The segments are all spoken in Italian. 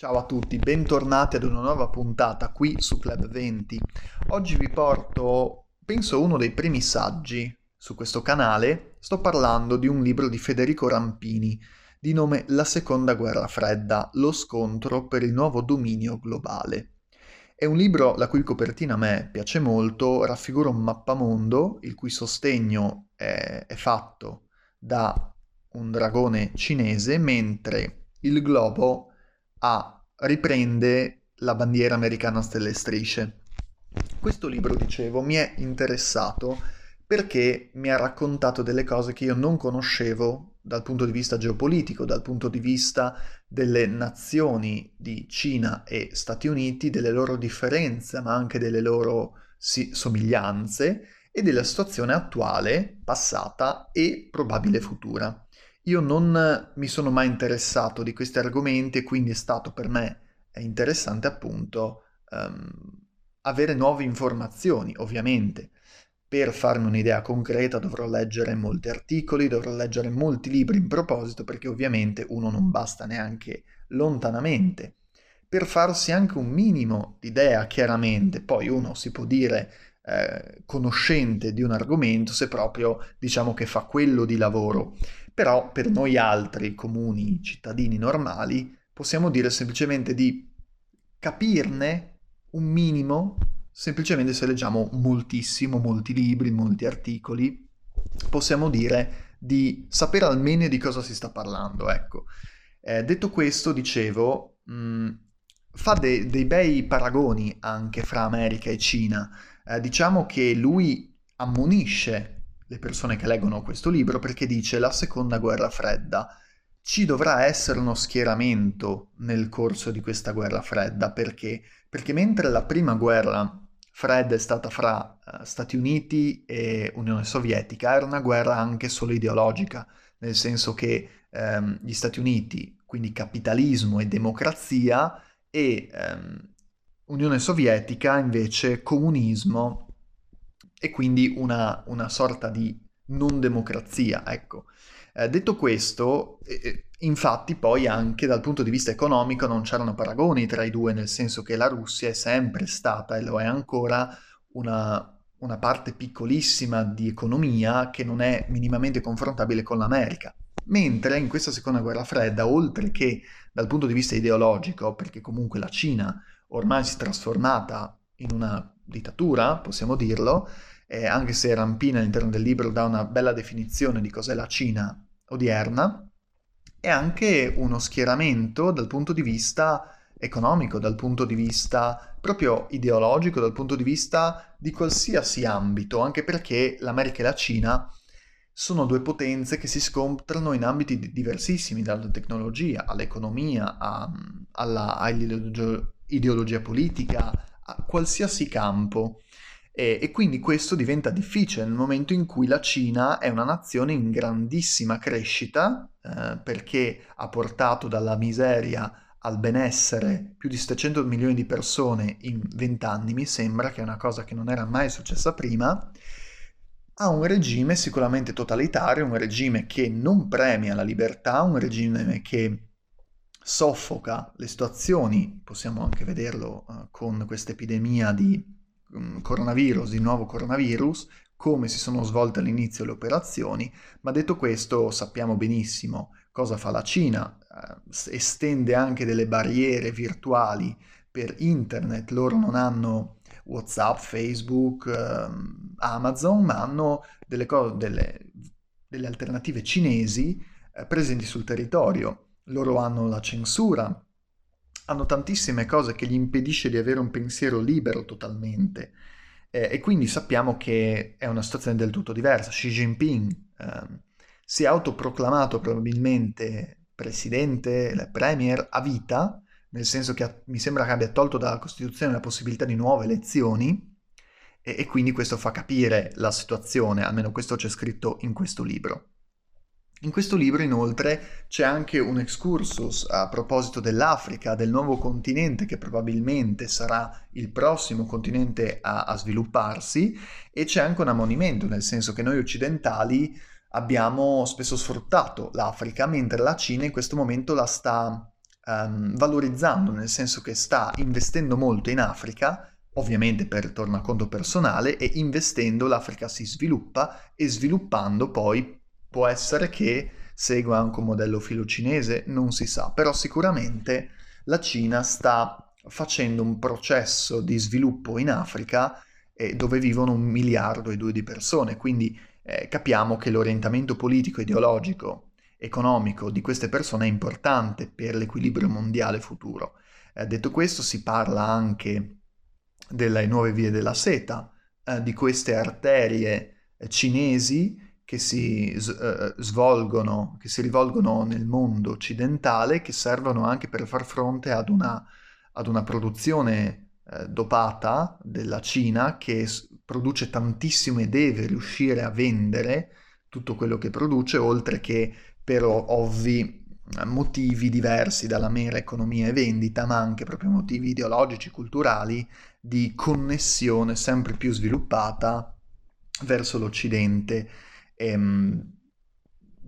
Ciao a tutti, bentornati ad una nuova puntata qui su Club 20. Oggi vi porto, penso, uno dei primi saggi su questo canale. Sto parlando di un libro di Federico Rampini, di nome La seconda guerra fredda, lo scontro per il nuovo dominio globale. È un libro la cui copertina a me piace molto, raffigura un mappamondo il cui sostegno è, è fatto da un dragone cinese, mentre il globo a riprende la bandiera americana stelle e strisce. Questo libro, dicevo, mi è interessato perché mi ha raccontato delle cose che io non conoscevo dal punto di vista geopolitico, dal punto di vista delle nazioni di Cina e Stati Uniti, delle loro differenze, ma anche delle loro sì, somiglianze e della situazione attuale, passata e probabile futura. Io non mi sono mai interessato di questi argomenti e quindi è stato per me interessante appunto um, avere nuove informazioni, ovviamente. Per farmi un'idea concreta dovrò leggere molti articoli, dovrò leggere molti libri in proposito perché ovviamente uno non basta neanche lontanamente. Per farsi anche un minimo di idea, chiaramente, poi uno si può dire eh, conoscente di un argomento se proprio diciamo che fa quello di lavoro. Però per noi altri comuni cittadini normali possiamo dire semplicemente di capirne un minimo semplicemente se leggiamo moltissimo, molti libri, molti articoli, possiamo dire di sapere almeno di cosa si sta parlando, ecco. Eh, detto questo, dicevo, mh, mm, fa de- dei bei paragoni anche fra America e Cina. Eh, diciamo che lui ammonisce le persone che leggono questo libro perché dice la seconda guerra fredda. Ci dovrà essere uno schieramento nel corso di questa guerra fredda perché? Perché mentre la prima guerra fredda è stata fra uh, Stati Uniti e Unione Sovietica, era una guerra anche solo ideologica, nel senso che um, gli Stati Uniti, quindi capitalismo e democrazia, e um, Unione Sovietica invece comunismo e quindi una, una sorta di non democrazia, ecco. Eh, detto questo, eh, infatti poi anche dal punto di vista economico non c'erano paragoni tra i due, nel senso che la Russia è sempre stata e lo è ancora una, una parte piccolissima di economia che non è minimamente confrontabile con l'America. Mentre in questa seconda guerra fredda, oltre che dal punto di vista ideologico, perché comunque la Cina ormai si è trasformata in una dittatura, possiamo dirlo, eh, anche se Rampina all'interno del libro dà una bella definizione di cos'è la Cina odierna, è anche uno schieramento dal punto di vista economico, dal punto di vista proprio ideologico, dal punto di vista di qualsiasi ambito, anche perché l'America e la Cina sono due potenze che si scontrano in ambiti diversissimi, dalla tecnologia all'economia, a, alla, all'ideologia politica, a qualsiasi campo. E, e, quindi questo diventa difficile nel momento in cui la Cina è una nazione in grandissima crescita, eh, perché ha portato dalla miseria al benessere più di 700 milioni di persone in 20 anni, mi sembra che è una cosa che non era mai successa prima, ha un regime sicuramente totalitario, un regime che non premia la libertà, un regime che soffoca le situazioni, possiamo anche vederlo uh, con questa epidemia di um, coronavirus, di nuovo coronavirus, come si sono svolte all'inizio le operazioni, ma detto questo sappiamo benissimo cosa fa la Cina, eh, estende anche delle barriere virtuali per internet, loro non hanno Whatsapp, Facebook, eh, Amazon, ma hanno delle, co- delle, delle alternative cinesi eh, presenti sul territorio. Loro hanno la censura, hanno tantissime cose che gli impedisce di avere un pensiero libero totalmente. Eh, e quindi sappiamo che è una situazione del tutto diversa. Xi Jinping eh, si è autoproclamato probabilmente presidente, premier a vita, nel senso che ha, mi sembra che abbia tolto dalla Costituzione la possibilità di nuove elezioni, e, e quindi questo fa capire la situazione, almeno questo c'è scritto in questo libro. In questo libro inoltre c'è anche un excursus a proposito dell'Africa, del nuovo continente che probabilmente sarà il prossimo continente a, a, svilupparsi e c'è anche un ammonimento, nel senso che noi occidentali abbiamo spesso sfruttato l'Africa, mentre la Cina in questo momento la sta um, valorizzando, nel senso che sta investendo molto in Africa, ovviamente per tornaconto personale, e investendo l'Africa si sviluppa e sviluppando poi può essere che segua anche un modello filo cinese, non si sa, però sicuramente la Cina sta facendo un processo di sviluppo in Africa eh, dove vivono un miliardo e due di persone, quindi eh, capiamo che l'orientamento politico, ideologico, economico di queste persone è importante per l'equilibrio mondiale futuro. Eh, detto questo, si parla anche delle nuove vie della seta, eh, di queste arterie eh, cinesi che si uh, svolgono, che si rivolgono nel mondo occidentale, che servono anche per far fronte ad una, ad una produzione uh, dopata della Cina che produce tantissimo e deve riuscire a vendere tutto quello che produce, oltre che per ovvi motivi diversi dalla mera economia e vendita, ma anche proprio motivi ideologici, culturali, di connessione sempre più sviluppata verso l'Occidente. Ehm,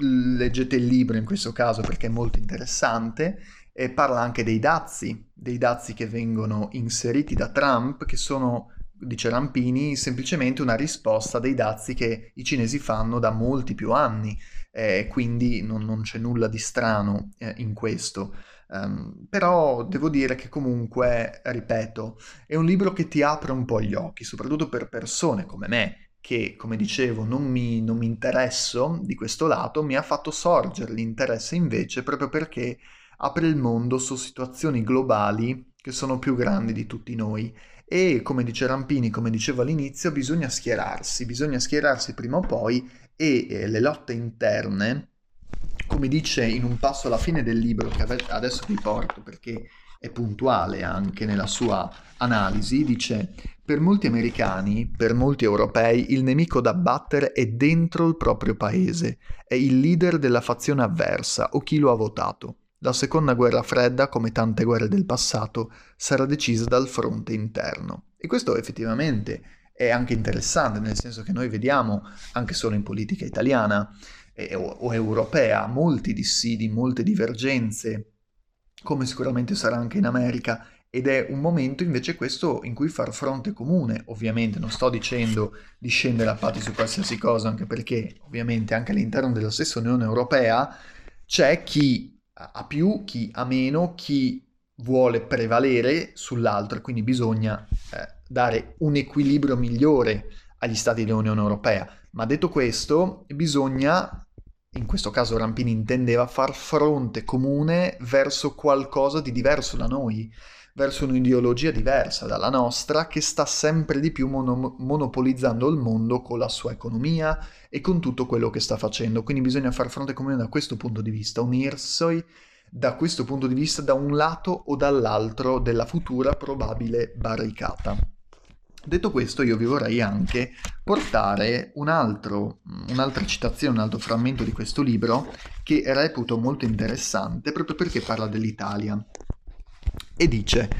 leggete il libro in questo caso perché è molto interessante e parla anche dei dazi, dei dazi che vengono inseriti da Trump, che sono, dice Rampini, semplicemente una risposta dei dazi che i cinesi fanno da molti più anni, eh, quindi non, non, c'è nulla di strano eh, in questo. Um, però devo dire che comunque, ripeto, è un libro che ti apre un po' gli occhi, soprattutto per persone come me, che, come dicevo, non mi, non mi interesso di questo lato, mi ha fatto sorgere l'interesse invece proprio perché apre il mondo su situazioni globali che sono più grandi di tutti noi. E come dice Rampini, come dicevo all'inizio, bisogna schierarsi, bisogna schierarsi prima o poi e eh, le lotte interne, come dice in un passo alla fine del libro che adesso vi porto perché è puntuale anche nella sua analisi, dice per molti americani, per molti europei, il nemico da battere è dentro il proprio paese, è il leader della fazione avversa o chi lo ha votato. La seconda guerra fredda, come tante guerre del passato, sarà decisa dal fronte interno. E questo effettivamente è anche interessante, nel senso che noi vediamo, anche solo in politica italiana eh, o, o europea, molti dissidi, molte divergenze, come sicuramente sarà anche in America, ed è un momento invece questo in cui far fronte comune, ovviamente non sto dicendo di scendere a patti su qualsiasi cosa, anche perché ovviamente anche all'interno della stessa Unione Europea c'è chi ha più, chi ha meno, chi vuole prevalere sull'altro. Quindi bisogna eh, dare un equilibrio migliore agli stati dell'Unione Europea. Ma detto questo, bisogna in questo caso Rampini intendeva far fronte comune verso qualcosa di diverso da noi, verso un'ideologia diversa dalla nostra che sta sempre di più mono- monopolizzando il mondo con la sua economia e con tutto quello che sta facendo. Quindi bisogna far fronte comune da questo punto di vista, unirsi da questo punto di vista da un lato o dall'altro della futura probabile barricata. Detto questo, io vi vorrei anche portare un altro, un'altra citazione, un altro frammento di questo libro che reputo molto interessante proprio perché parla dell'Italia. E dice,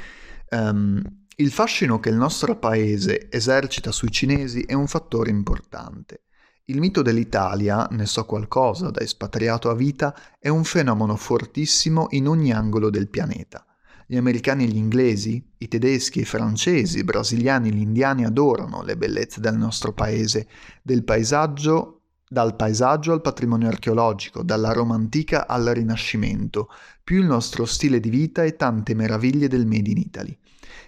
um, il fascino che il nostro paese esercita sui cinesi è un fattore importante. Il mito dell'Italia, ne so qualcosa da espatriato a vita, è un fenomeno fortissimo in ogni angolo del pianeta. Gli americani e gli inglesi, i tedeschi, i francesi, i brasiliani e gli indiani adorano le bellezze del nostro paese, del paesaggio, dal paesaggio al patrimonio archeologico, dalla Roma antica al Rinascimento, più il nostro stile di vita e tante meraviglie del Made in Italy.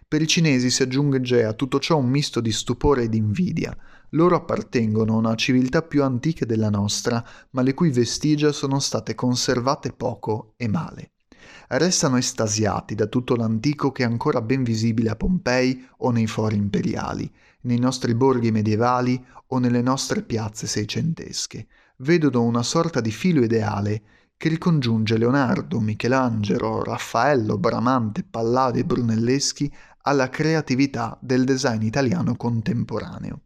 Per i cinesi si aggiunge a tutto ciò un misto di stupore e di invidia. Loro appartengono a una civiltà più antica della nostra, ma le cui vestigia sono state conservate poco e male restano estasiati da tutto l'antico che è ancora ben visibile a Pompei o nei fori imperiali, nei nostri borghi medievali o nelle nostre piazze seicentesche. Vedono una sorta di filo ideale che ricongiunge Leonardo, Michelangelo, Raffaello, Bramante, Palladio e Brunelleschi alla creatività del design italiano contemporaneo.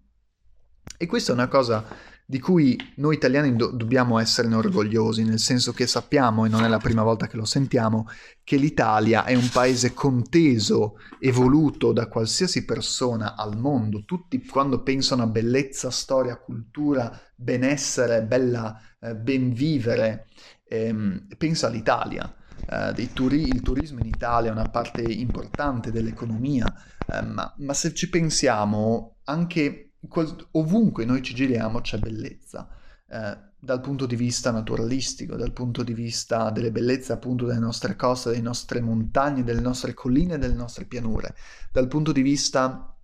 E questa è una cosa di cui noi italiani do- dobbiamo esserne orgogliosi, nel senso che sappiamo, e non è la prima volta che lo sentiamo, che l'Italia è un paese conteso, evoluto da qualsiasi persona al mondo. Tutti quando pensano a bellezza, storia, cultura, benessere, bella, eh, ben vivere, ehm, pensa all'Italia. eh, turi- il turismo in Italia è una parte importante dell'economia, eh, ma, ma, se ci pensiamo, anche qual- ovunque noi ci giriamo c'è bellezza. Eh, dal punto di vista naturalistico, dal punto di vista delle bellezze appunto delle nostre coste, delle nostre montagne, delle nostre colline, delle nostre pianure, dal punto di vista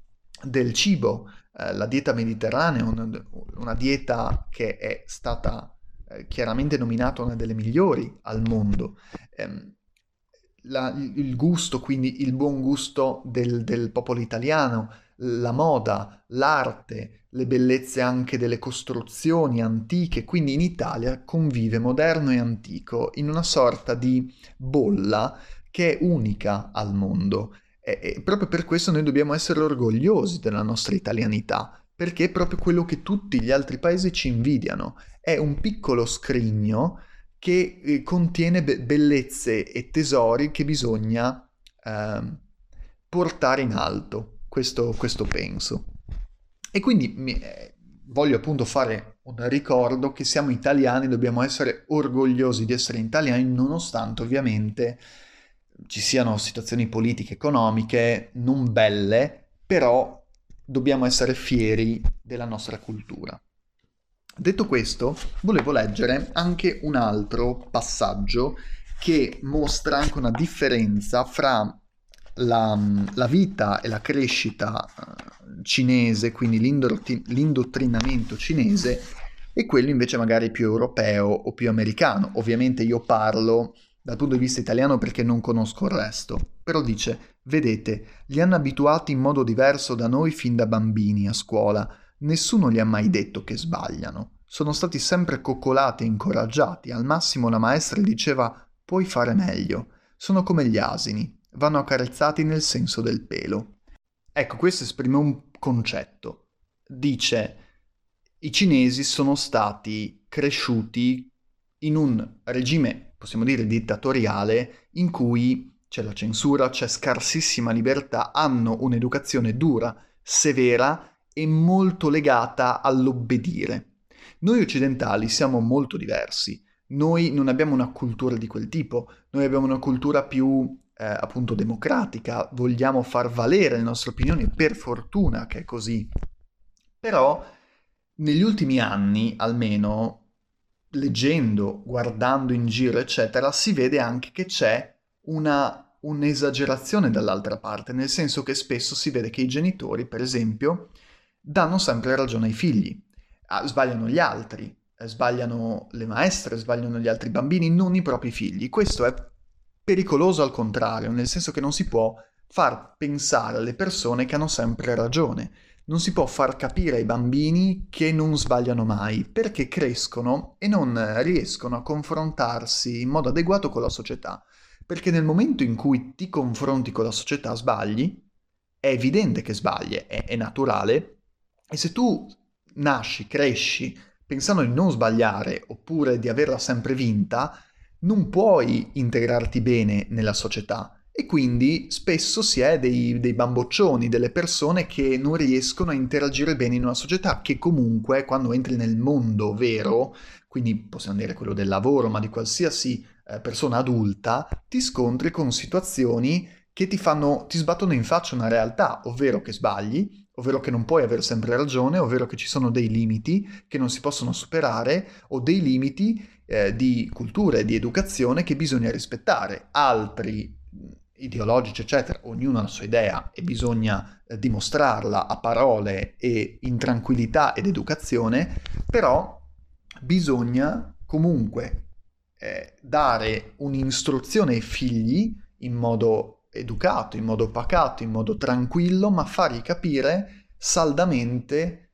del cibo, eh, la dieta mediterranea, una, una, dieta che è stata eh, chiaramente nominata una delle migliori al mondo. Eh, la, il gusto, quindi il buon gusto del, del popolo italiano, la moda, l'arte, le bellezze anche delle costruzioni antiche, quindi in Italia convive moderno e antico in una sorta di bolla che è unica al mondo. E, e proprio per questo noi dobbiamo essere orgogliosi della nostra italianità, perché è proprio quello che tutti gli altri paesi ci invidiano. È un piccolo scrigno che eh, contiene be- bellezze e tesori che bisogna eh, portare in alto questo, questo penso. E quindi mi, eh, voglio appunto fare un ricordo che siamo italiani, dobbiamo essere orgogliosi di essere italiani, nonostante ovviamente ci siano situazioni politiche, economiche non belle, però dobbiamo essere fieri della nostra cultura. Detto questo, volevo leggere anche un altro passaggio che mostra anche una differenza fra la, la, vita e la crescita uh, cinese, quindi l'indottrinamento cinese, e quello invece magari più europeo o più americano. Ovviamente io parlo dal punto di vista italiano perché non conosco il resto, però dice, vedete, li hanno abituati in modo diverso da noi fin da bambini a scuola, nessuno gli ha mai detto che sbagliano. Sono stati sempre coccolati e incoraggiati, al massimo la maestra diceva puoi fare meglio. Sono come gli asini, vanno accarezzati nel senso del pelo. Ecco, questo esprime un concetto. Dice, i cinesi sono stati cresciuti in un regime, possiamo dire, dittatoriale, in cui c'è la censura, c'è scarsissima libertà, hanno un'educazione dura, severa e molto legata all'obbedire. Noi occidentali siamo molto diversi. Noi non abbiamo una cultura di quel tipo, noi abbiamo una cultura più eh, appunto democratica, vogliamo far valere le nostre opinioni, per fortuna che è così. Però negli ultimi anni, almeno, leggendo, guardando in giro, eccetera, si vede anche che c'è una, un'esagerazione dall'altra parte, nel senso che spesso si vede che i genitori, per esempio, danno sempre ragione ai figli, ah, sbagliano gli altri, eh, sbagliano le maestre, sbagliano gli altri bambini, non i propri figli. Questo è pericoloso al contrario, nel senso che non si può far pensare alle persone che hanno sempre ragione. Non si può far capire ai bambini che non sbagliano mai, perché crescono e non riescono a confrontarsi in modo adeguato con la società. Perché nel momento in cui ti confronti con la società sbagli, è evidente che sbagli, è, è naturale, e se tu nasci, cresci pensando di non sbagliare oppure di averla sempre vinta, non puoi integrarti bene nella società e quindi spesso si è dei, dei, bamboccioni, delle persone che non riescono a interagire bene in una società che comunque quando entri nel mondo vero, quindi possiamo dire quello del lavoro, ma di qualsiasi eh, persona adulta, ti scontri con situazioni che ti fanno, ti sbattono in faccia una realtà, ovvero che sbagli, ovvero che non puoi avere sempre ragione, ovvero che ci sono dei limiti che non si possono superare o dei limiti eh, di cultura e di educazione che bisogna rispettare. Altri ideologici, eccetera, ognuno ha la sua idea e bisogna eh, dimostrarla a parole e in tranquillità ed educazione, però bisogna comunque eh, dare un'istruzione ai figli in modo educato, in modo pacato, in modo tranquillo, ma fargli capire saldamente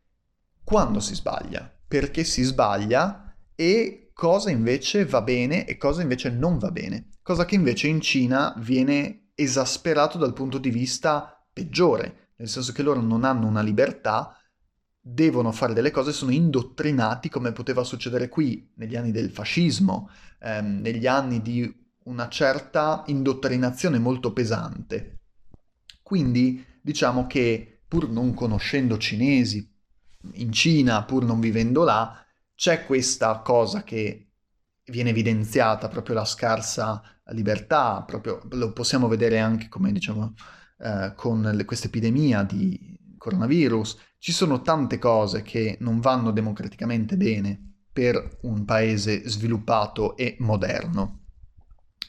quando si sbaglia, perché si sbaglia e cosa invece va bene e cosa invece non va bene, cosa che invece in Cina viene esasperato dal punto di vista peggiore, nel senso che loro non hanno una libertà, devono fare delle cose, sono indottrinati come poteva succedere qui negli anni del fascismo, ehm, negli anni di una certa indottrinazione molto pesante. Quindi diciamo che pur non conoscendo cinesi in Cina, pur non vivendo là, c'è questa cosa che viene evidenziata, proprio la scarsa libertà, proprio lo possiamo vedere anche come diciamo eh, con questa epidemia di coronavirus, ci sono tante cose che non vanno democraticamente bene per un paese sviluppato e moderno.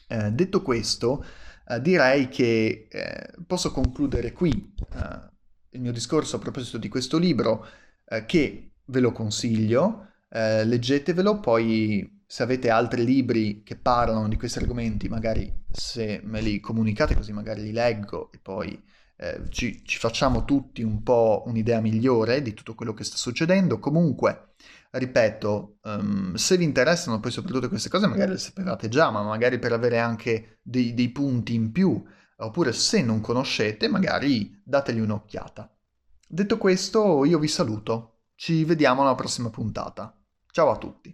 Eh, detto questo, eh, direi che eh, posso concludere qui eh, il mio discorso a proposito di questo libro, eh, che ve lo consiglio, eh, leggetevelo, poi se avete altri libri che parlano di questi argomenti, magari se me li comunicate così magari li leggo e poi eh, ci, ci, facciamo tutti un po' un'idea migliore di tutto quello che sta succedendo. Comunque, ripeto, um, se vi interessano poi soprattutto queste cose, magari le sapevate già, ma magari per avere anche dei, dei punti in più, oppure se non conoscete, magari dategli un'occhiata. Detto questo, io vi saluto. Ci vediamo alla prossima puntata. Ciao a tutti.